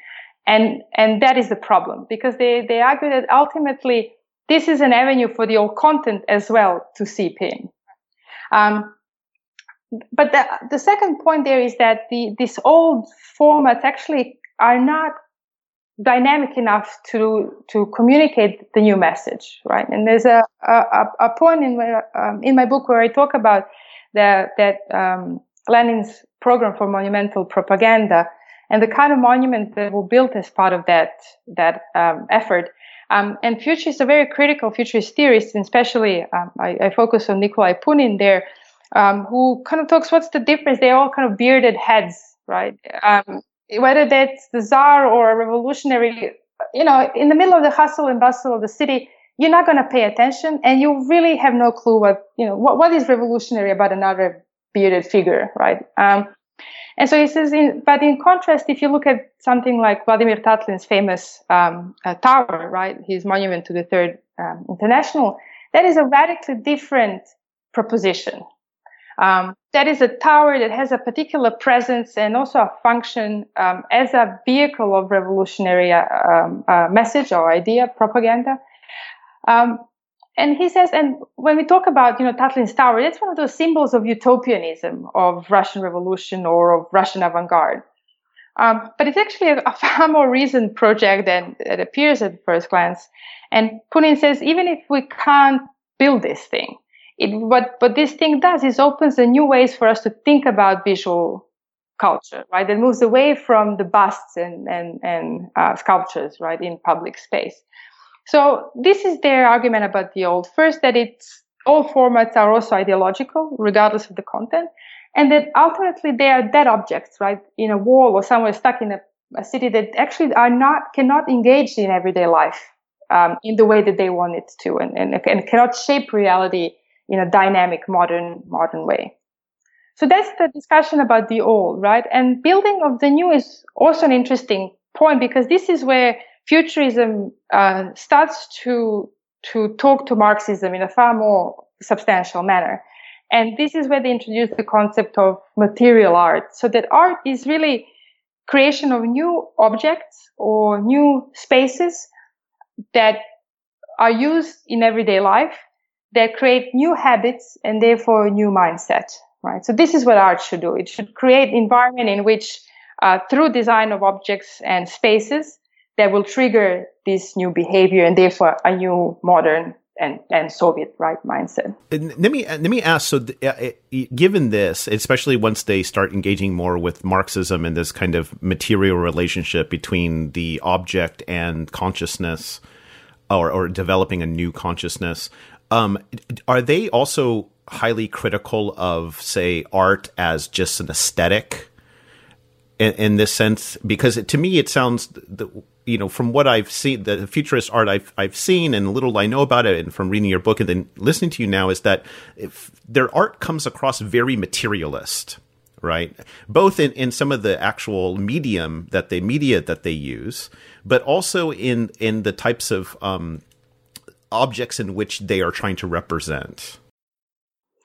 And, and that is the problem because they, they argue that ultimately this is an avenue for the old content as well to seep in. Um, but the, the second point there is that the, these old formats actually are not dynamic enough to to communicate the new message, right? And there's a a, a point in my um, in my book where I talk about the, that um, Lenin's program for monumental propaganda and the kind of monuments that were built as part of that that um, effort. Um, and futurists are very critical futurist theorists, and especially um, I, I, focus on Nikolai Punin there, um, who kind of talks what's the difference? They're all kind of bearded heads, right? Um, whether that's the czar or a revolutionary, you know, in the middle of the hustle and bustle of the city, you're not going to pay attention and you really have no clue what, you know, what, what is revolutionary about another bearded figure, right? Um, and so he says, in, but in contrast, if you look at something like Vladimir Tatlin's famous um, uh, tower, right, his monument to the Third um, International, that is a radically different proposition, um, that is a tower that has a particular presence and also a function um, as a vehicle of revolutionary uh, um, uh, message or idea, propaganda. Um, and he says, and when we talk about, you know, Tatlin's tower, that's one of those symbols of utopianism of Russian revolution or of Russian avant-garde. Um, but it's actually a, a, far more recent project than it appears at first glance. And Punin says, even if we can't build this thing, it, what, what this thing does is opens a new ways for us to think about visual culture, right? That moves away from the busts and, and, and uh, sculptures, right, in public space. So this is their argument about the old. First, that it's, all formats are also ideological, regardless of the content. And that ultimately they are dead objects, right? In a wall or somewhere stuck in a, a city that actually are not, cannot engage in everyday life, um, in the way that they want it to and, and, and cannot shape reality in a dynamic modern modern way. So that's the discussion about the old, right? And building of the new is also an interesting point because this is where futurism uh, starts to to talk to Marxism in a far more substantial manner. And this is where they introduce the concept of material art. So that art is really creation of new objects or new spaces that are used in everyday life that create new habits and therefore a new mindset, right? So this is what art should do. It should create environment in which, uh, through design of objects and spaces, that will trigger this new behavior and therefore a new modern and, and Soviet right mindset. And let me let me ask. So, uh, uh, given this, especially once they start engaging more with Marxism and this kind of material relationship between the object and consciousness, or or developing a new consciousness, um, are they also highly critical of, say, art as just an aesthetic in, in this sense? Because to me, it sounds, the, you know, from what I've seen, the futurist art I've I've seen and little I know about it, and from reading your book and then listening to you now, is that their art comes across very materialist right? Both in, in some of the actual medium that they media that they use, but also in in the types of um, objects in which they are trying to represent?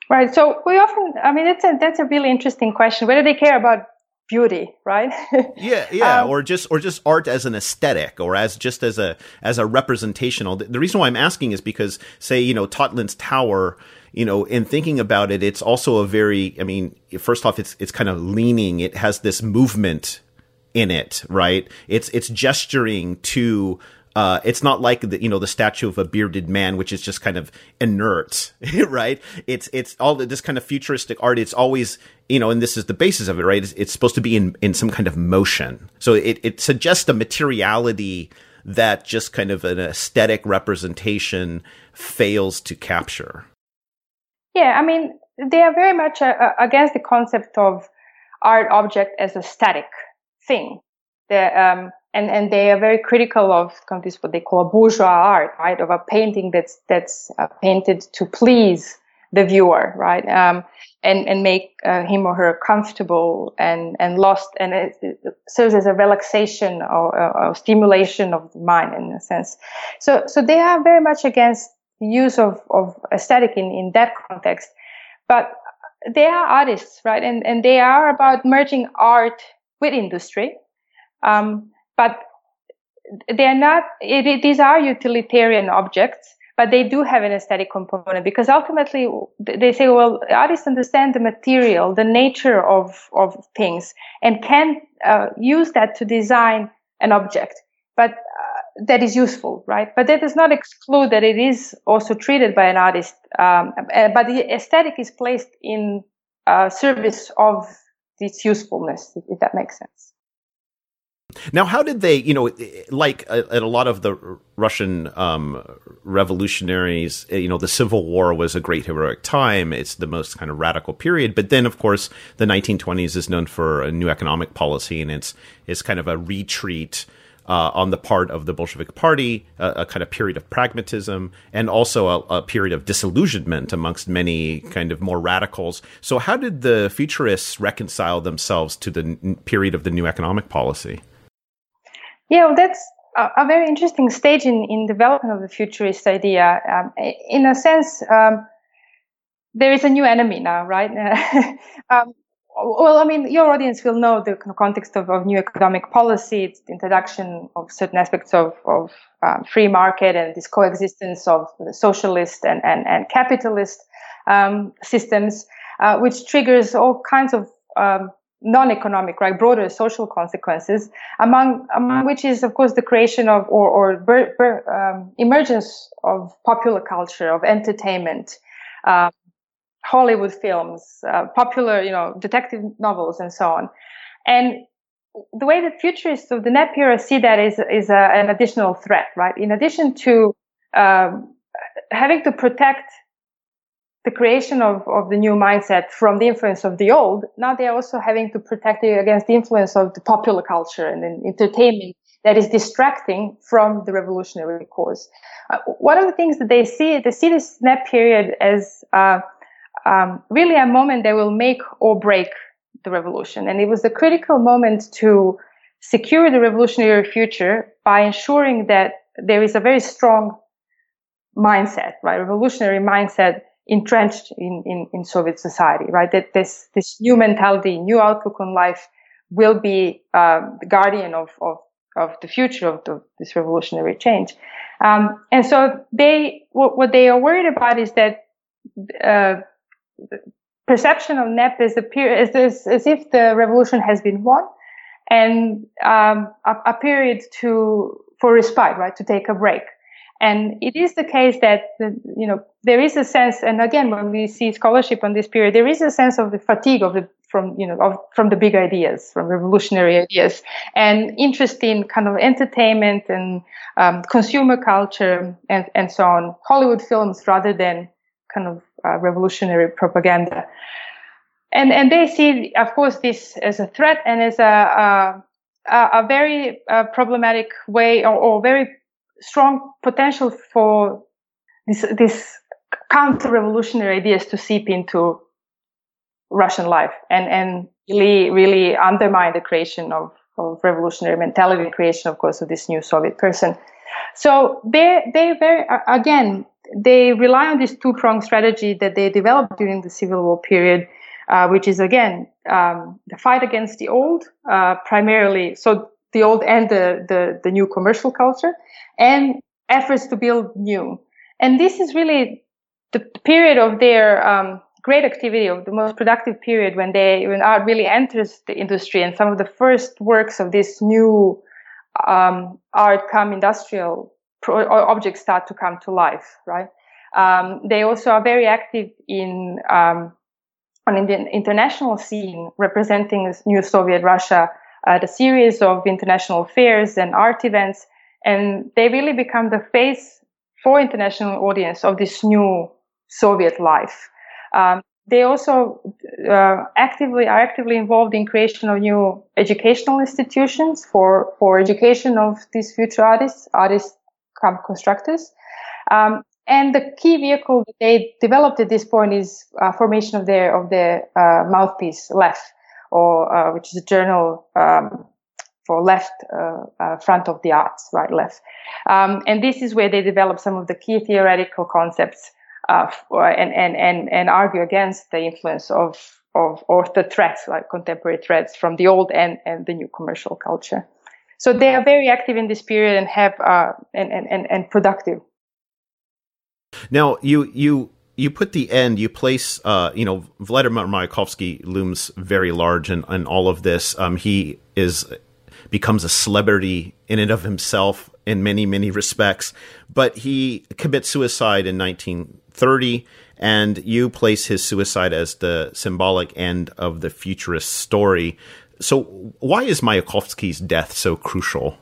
Right. So we often, I mean, that's a that's a really interesting question. Whether they care about beauty, right? yeah, yeah, um, or just or just art as an aesthetic, or as just as a as a representational. The, the reason why I'm asking is because, say, you know, Tatlin's Tower. You know, in thinking about it, it's also a very. I mean, first off, it's it's kind of leaning. It has this movement in it, right? It's it's gesturing to uh, it's not like the you know the statue of a bearded man, which is just kind of inert, right? It's it's all this kind of futuristic art. It's always you know, and this is the basis of it, right? It's, it's supposed to be in in some kind of motion, so it it suggests a materiality that just kind of an aesthetic representation fails to capture. Yeah, I mean, they are very much uh, uh against the concept of art object as a static thing. The um, and and they are very critical of kind of this what they call bourgeois art, right? Of a painting that's that's uh, painted to please the viewer, right? Um, and, and make uh, him or her comfortable and, and lost. And it, it serves as a relaxation or, or, or, stimulation of the mind in a sense. So, so they are very much against the use of, of aesthetic in, in that context. But they are artists, right? And, and they are about merging art with industry. Um, but they're not, it, these are utilitarian objects but they do have an aesthetic component because ultimately they say, well, artists understand the material, the nature of, of things and can uh, use that to design an object, but uh, that is useful, right? But that does not exclude that it is also treated by an artist. Um, uh, but the aesthetic is placed in uh, service of its usefulness, if that makes sense. Now, how did they, you know, like uh, a, a lot of the Russian um, revolutionaries, you know, the Civil War was a great heroic time. It's the most kind of radical period. But then, of course, the 1920s is known for a new economic policy, and it's it's kind of a retreat. Uh, on the part of the Bolshevik Party, a, a kind of period of pragmatism, and also a, a, period of disillusionment amongst many kind of more radicals. So, how did the futurists reconcile themselves to the n- period of the new economic policy? Yeah, well, that's a, a, very interesting stage in, in development of the futurist idea. Um, in a sense, um, there is a new enemy now, right? um, well, I mean, your audience will know the context of, of new economic policy. It's the introduction of certain aspects of, of um, free market and this coexistence of socialist and, and, and capitalist um, systems, uh, which triggers all kinds of um, non-economic, right, broader social consequences, among among which is, of course, the creation of or, or ber, ber, um, emergence of popular culture, of entertainment, uh, Hollywood films, uh, popular, you know, detective novels, and so on. And the way that futurists of the NEP era see that is is a, an additional threat, right? In addition to um, having to protect the creation of, of the new mindset from the influence of the old, now they're also having to protect it against the influence of the popular culture and entertainment that is distracting from the revolutionary cause. Uh, one of the things that they see, they see this NEP period as uh, um, really a moment that will make or break the revolution. And it was the critical moment to secure the revolutionary future by ensuring that there is a very strong mindset, right? Revolutionary mindset entrenched in, in, in Soviet society, right? That this, this new mentality, new outlook on life will be uh, the guardian of, of, of the future of the, this revolutionary change. Um, and so they, what, what, they are worried about is that, uh, perception of NEP is, appear, is, is as if the revolution has been won and um, a, a, period to for respite, right, to take a break. And it is the case that, you know, there is a sense, and again, when we see scholarship on this period, there is a sense of the fatigue of the, from, you know, of, from the big ideas, from revolutionary ideas, and interest in kind of entertainment and um, consumer culture and, and so on, Hollywood films rather than kind of uh, revolutionary propaganda. And, and they see, of course, this as a threat and as a, a, a very uh, problematic way or, or very strong potential for this, this counter-revolutionary ideas to seep into Russian life and, and really, really undermine the creation of, of revolutionary mentality, creation, of course, of this new Soviet person. So they, they very, again, they rely on this two-pronged strategy that they developed during the Civil War period, uh, which is again, um, the fight against the old, uh, primarily. So the old and the, the, the new commercial culture and efforts to build new. And this is really the period of their um, great activity, of the most productive period when they when art really enters the industry, and some of the first works of this new um, art come industrial pro- objects start to come to life. Right? Um, they also are very active in um, on the international scene, representing new Soviet Russia at a series of international fairs and art events and they really become the face for international audience of this new Soviet life. Um, they also uh, actively are actively involved in creation of new educational institutions for for education of these future artists, artists come constructors, um, and the key vehicle they developed at this point is uh, formation of their of their uh, mouthpiece, LEF, or uh, which is a journal um, for left uh, uh, front of the arts, right, LEF. Um, and this is where they develop some of the key theoretical concepts and, and, and, and argue against the influence of, of, or the threats, like contemporary threats from the old and, and the new commercial culture. So they are very active in this period and have, uh, and, and, and productive. Now, you, you, you put the end, you place, uh, you know, Vladimir Mayakovsky looms very large in, in all of this. Um, he is becomes a celebrity in and of himself in many, many respects. But he commits suicide in 1930, and you place his suicide as the symbolic end of the futurist story. So, why is Mayakovsky's death so crucial?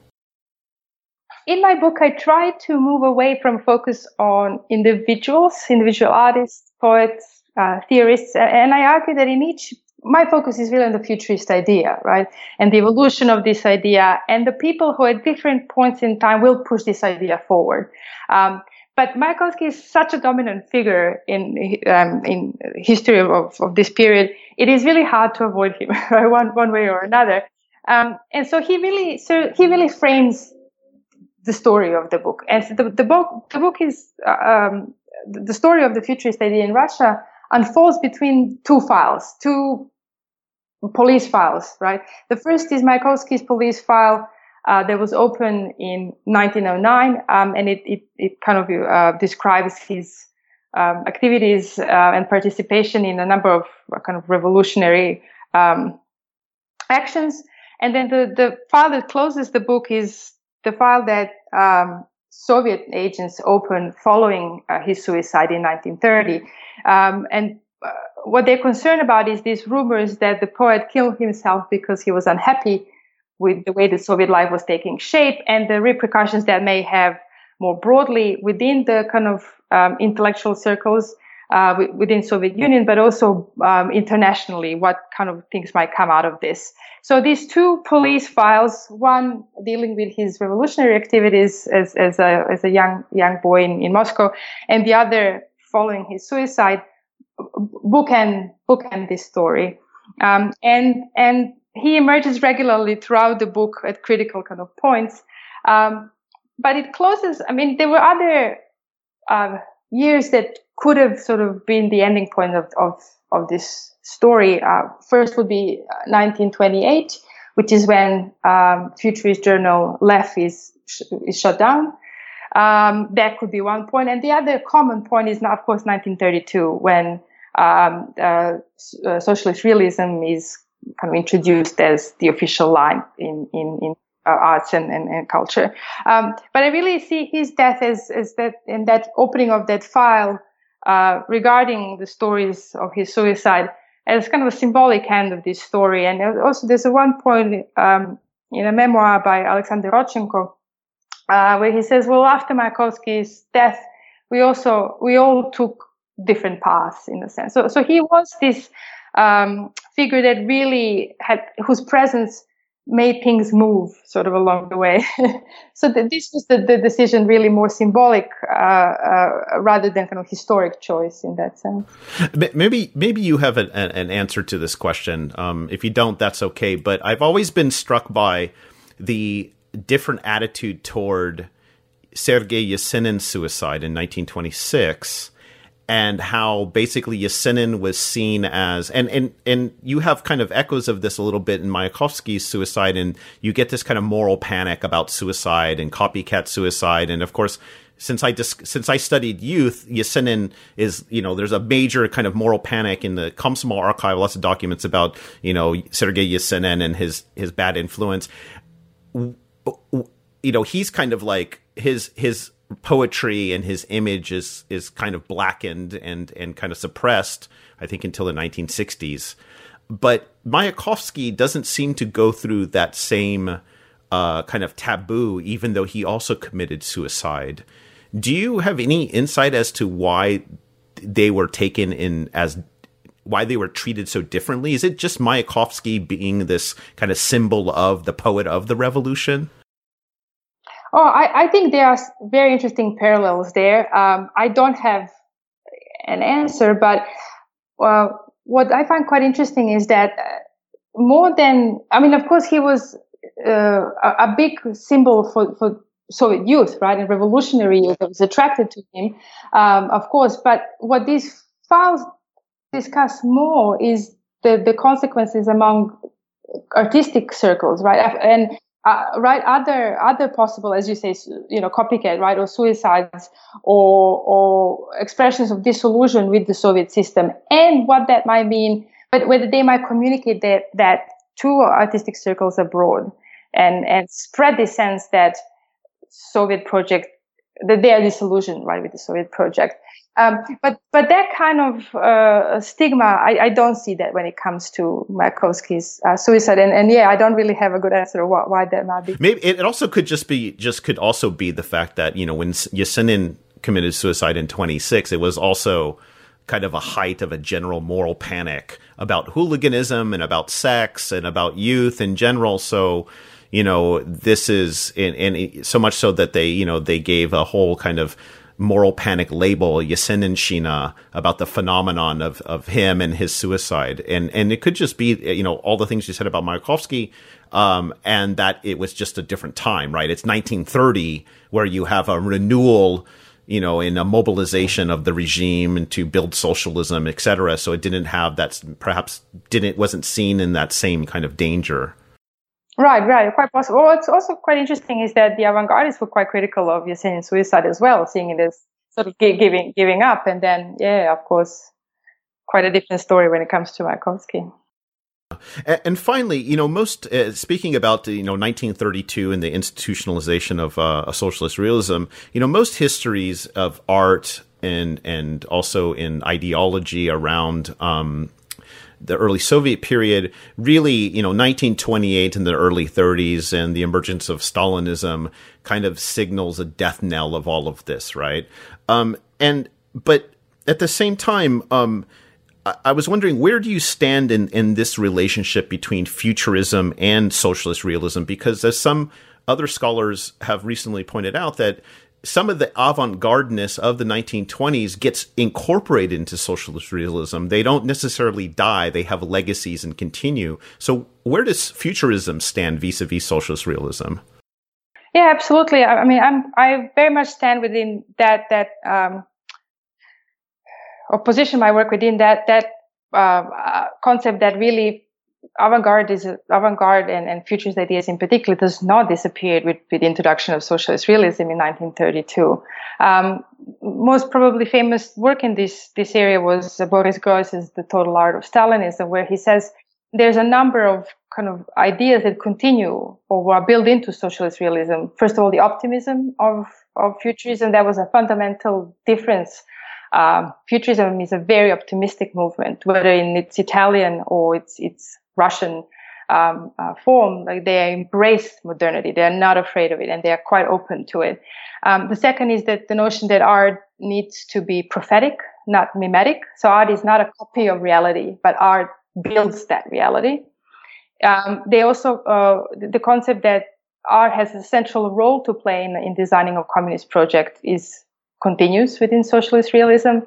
In my book, I try to move away from focus on individuals, individual artists, poets, uh, theorists, and I argue that in each my focus is really on the futurist idea, right? And the evolution of this idea and the people who at different points in time will push this idea forward. Um, but Mayakovsky is such a dominant figure in um, in history of, of this period. It is really hard to avoid him, right? One one way or another. Um, and so he really so he really frames the story of the book. And the, the book the book is um, the story of the futurist idea in Russia unfolds between two files, two police files, right? The first is Mayakovsky's police file uh, that was open in 1909, um, and it, it, it, kind of uh, describes his um, activities uh, and participation in a number of uh, kind of revolutionary um, actions. And then the, the file that closes the book is the file that um, Soviet agents opened following uh, his suicide in 1930. Um, and uh, what they're concerned about is these rumors that the poet killed himself because he was unhappy with the way the Soviet life was taking shape and the repercussions that may have more broadly within the kind of um, intellectual circles uh, within Soviet Union, but also um, internationally, what kind of things might come out of this. So these two police files, one dealing with his revolutionary activities as, as a as a young young boy in, in Moscow, and the other following his suicide, bookend bookend this story, um, and and he emerges regularly throughout the book at critical kind of points. Um, but it closes. I mean, there were other uh, years that could have sort of been the ending point of of, of this story. Uh, first would be 1928, uh, which is when um, futurist journal LEF is is shut down. Um, that could be one point, and the other common point is now, of course, 1932, when um, uh, socialist realism is kind of introduced as the official line in in, in uh, arts and, and, and culture. Um, but I really see his death as, as that in that opening of that file uh, regarding the stories of his suicide as kind of a symbolic end of this story. And also there's a one point um, in a memoir by Alexander Rodchenko uh, where he says, well, after Mayakovsky's death, we also, we all took different paths in a sense. So, so he was this um, figure that really had, whose presence made things move sort of along the way. so the, this was the, the, decision really more symbolic uh, uh, rather than kind of historic choice in that sense. Maybe maybe you have an, an answer to this question. Um, if you don't, that's okay. But I've always been struck by the different attitude toward Sergei Yesenin's suicide in 1926 and how basically Yesenin was seen as and and and you have kind of echoes of this a little bit in Mayakovsky's suicide and you get this kind of moral panic about suicide and copycat suicide. And of course since I dis- since I studied youth Yesenin is you know there's a major kind of moral panic in the Komsomol archive lots of documents about you know Sergei Yesenin and his his bad influence. You know he's kind of like his his poetry and his image is is kind of blackened and and kind of suppressed. I think until the 1960s. But Mayakovsky doesn't seem to go through that same uh, kind of taboo, even though he also committed suicide. Do you have any insight as to why they were taken in as why they were treated so differently? Is it just Mayakovsky being this kind of symbol of the poet of the revolution? Oh, I, I think there are very interesting parallels there. Um, I don't have an answer, but what I find quite interesting is that uh, more than, I mean, of course, he was uh, a, a, big symbol for, for Soviet youth, right, and revolutionary youth was attracted to him, um, of course. But what these files discuss more is the, the consequences among artistic circles, right? And uh, right, other other possible, as you say, you know, copycat, right, or suicides, or or expressions of disillusion with the Soviet system, and what that might mean, but whether they might communicate that that to artistic circles abroad, and and spread the sense that Soviet project that they are disillusioned, right, with the Soviet project. Um, but but that kind of uh, stigma, I, I, don't see that when it comes to Mayakovsky's uh, suicide, and, and yeah, I don't really have a good answer why, why that might be. Maybe it also could just be just could also be the fact that you know when Yesenin committed suicide in 26, it was also kind of a height of a general moral panic about hooliganism and about sex and about youth in general. So you know this is and, and so much so that they you know they gave a whole kind of moral panic label, Yeseninshchina, about the phenomenon of, of him and his suicide. And, and it could just be, you know, all the things you said about Mayakovsky, um, and that it was just a different time, right? It's 1930 where you have a renewal, you know, in a mobilization of the regime and to build socialism, et cetera. So it didn't have that, perhaps didn't, wasn't seen in that same kind of danger. Right, right, quite possible. Well, What's also quite interesting is that the avant-gardists were quite critical of Yesenin's suicide as well, seeing it as sort of giving giving up. And then, yeah, of course, quite a different story when it comes to Mayakovsky. And finally, you know, most uh, speaking about you know 1932 and the institutionalization of uh, a socialist realism, you know, most histories of art and and also in ideology around um, the early Soviet period, really, you know, 1928 and the early 30s and the emergence of Stalinism kind of signals a death knell of all of this, right? Um, and, but at the same time, um, I, I was wondering where do you stand in, in this relationship between futurism and socialist realism? Because as some other scholars have recently pointed out that some of the avant-gardeness of the 1920s gets incorporated into socialist realism. They don't necessarily die; they have legacies and continue. So, where does futurism stand vis-a-vis socialist realism? Yeah, absolutely. I mean, I'm I very much stand within that that um, or position my work within that that uh, uh, concept that really avant-garde is avant-garde and, and futurist ideas in particular does not disappear with, with the introduction of socialist realism in 1932. Um, most probably famous work in this this area was Boris Groys's The Total Art of Stalinism, where he says there's a number of kind of ideas that continue or are built into socialist realism. First of all, the optimism of of futurism that was a fundamental difference um, futurism is a very optimistic movement, whether in its Italian or its its Russian um, uh, form, like they embrace modernity. They are not afraid of it and they are quite open to it. Um, the second is that the notion that art needs to be prophetic, not mimetic. So art is not a copy of reality, but art builds that reality. Um, they also, uh, the concept that art has a central role to play in, in designing a communist project is continues within socialist realism.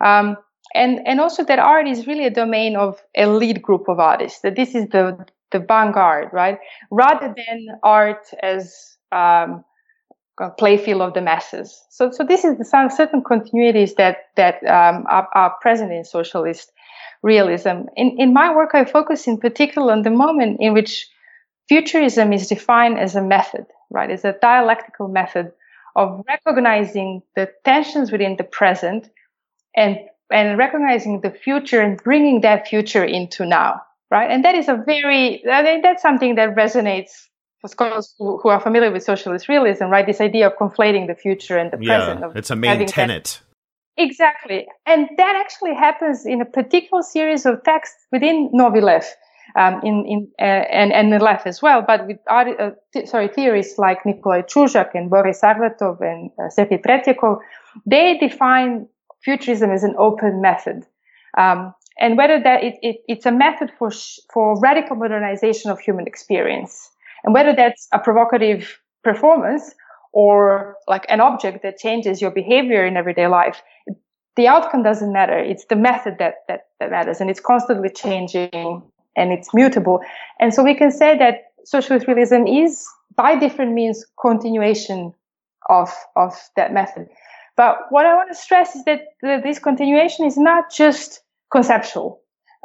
Um, and and also that art is really a domain of elite group of artists that this is the the vanguard right? Rather than art as um, a playfield of the masses. So so this is the some certain continuities that that um, are, are, present in socialist realism. In in my work i focus in particular on the moment in which futurism is defined as a method right? As a dialectical method of recognizing the tensions within the present and and recognizing the future and bringing that future into now, right? And that is a very, I think that's something that resonates for scholars who, who, are familiar with socialist realism, right? This idea of conflating the future and the yeah, present. it's a main tenet. That, exactly. And that actually happens in a particular series of texts within Novy LEF. Um, in, in, uh, and, and the left as well, but with art, uh, th- sorry, theorists like Nikolai Chuzhak and Boris Arvatov and uh, Sergei Tretyakov, they define futurism is an open method. Um, and whether that it, it, it's a method for, sh- for radical modernization of human experience and whether that's a provocative performance or like an object that changes your behavior in everyday life, the outcome doesn't matter. It's the method that, that, that matters and it's constantly changing and it's mutable. And so we can say that socialist realism is by different means continuation of, of that method. But what I want to stress is that this continuation is not just conceptual,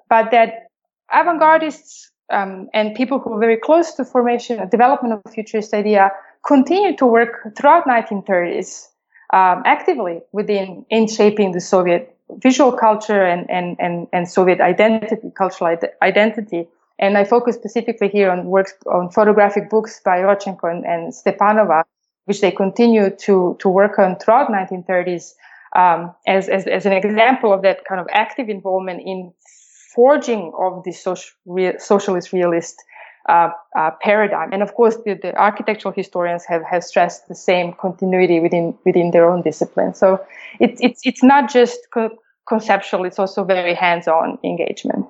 but that avant-gardists um, and people who are very close to formation, and development of futurist idea continue to work throughout 1930s um, actively within in shaping the Soviet visual culture and, and, and, and Soviet identity, cultural identity. And I focus specifically here on works on photographic books by Rodchenko and, and Stepanova, which they continue to, to work on throughout 1930s um, as, as, as an example of that kind of active involvement in forging of the social, re, socialist realist uh, uh, paradigm. And of course, the, the, architectural historians have, have stressed the same continuity within within their own discipline. So it's it's it's not just co- conceptual; it's also very hands-on engagement.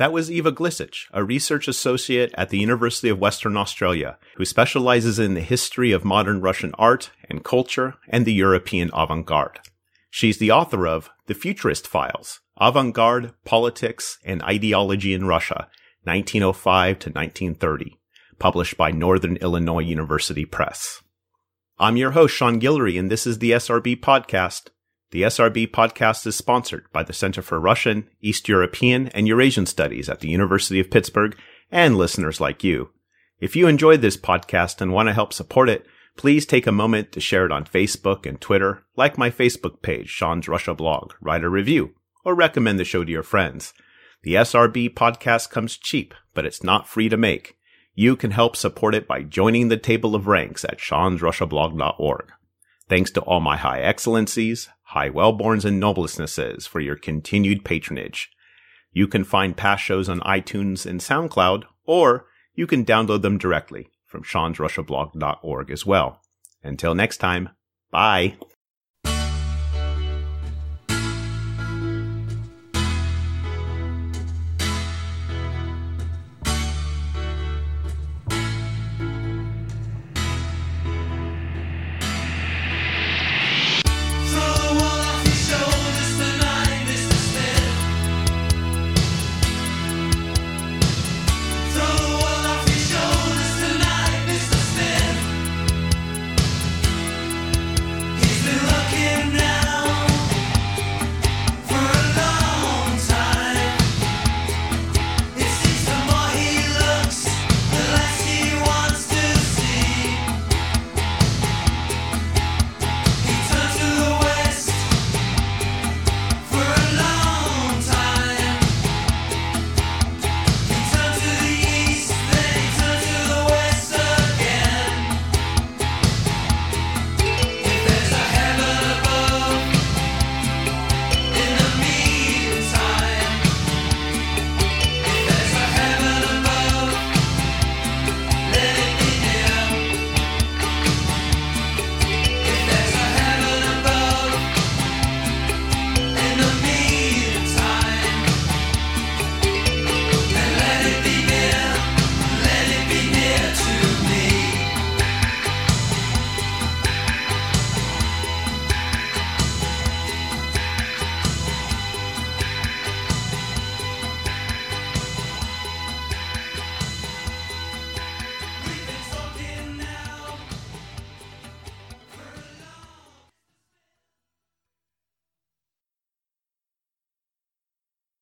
That was Iva Glisic, a research associate at the University of Western Australia, who specializes in the history of modern Russian art and culture and the European avant-garde. She's the author of The Futurist Files, Avant-Garde, Politics, and Ideology in Russia, 1905 to 1930, published by Northern Illinois University Press. I'm your host, Sean Guillory, and this is the SRB Podcast. The SRB Podcast is sponsored by the Center for Russian, East European, and Eurasian Studies at the University of Pittsburgh and listeners like you. If you enjoyed this podcast and want to help support it, please take a moment to share it on Facebook and Twitter, like my Facebook page, Sean's Russia blog, write a review, or recommend the show to your friends. The SRB podcast comes cheap, but it's not free to make. You can help support it by joining the table of ranks at seansrussiablog.org. Thanks to all my high excellencies, high wellborns, and noblessnesses for your continued patronage. You can find past shows on iTunes and SoundCloud, or you can download them directly from seansrussiablog.org as well. Until next time, bye.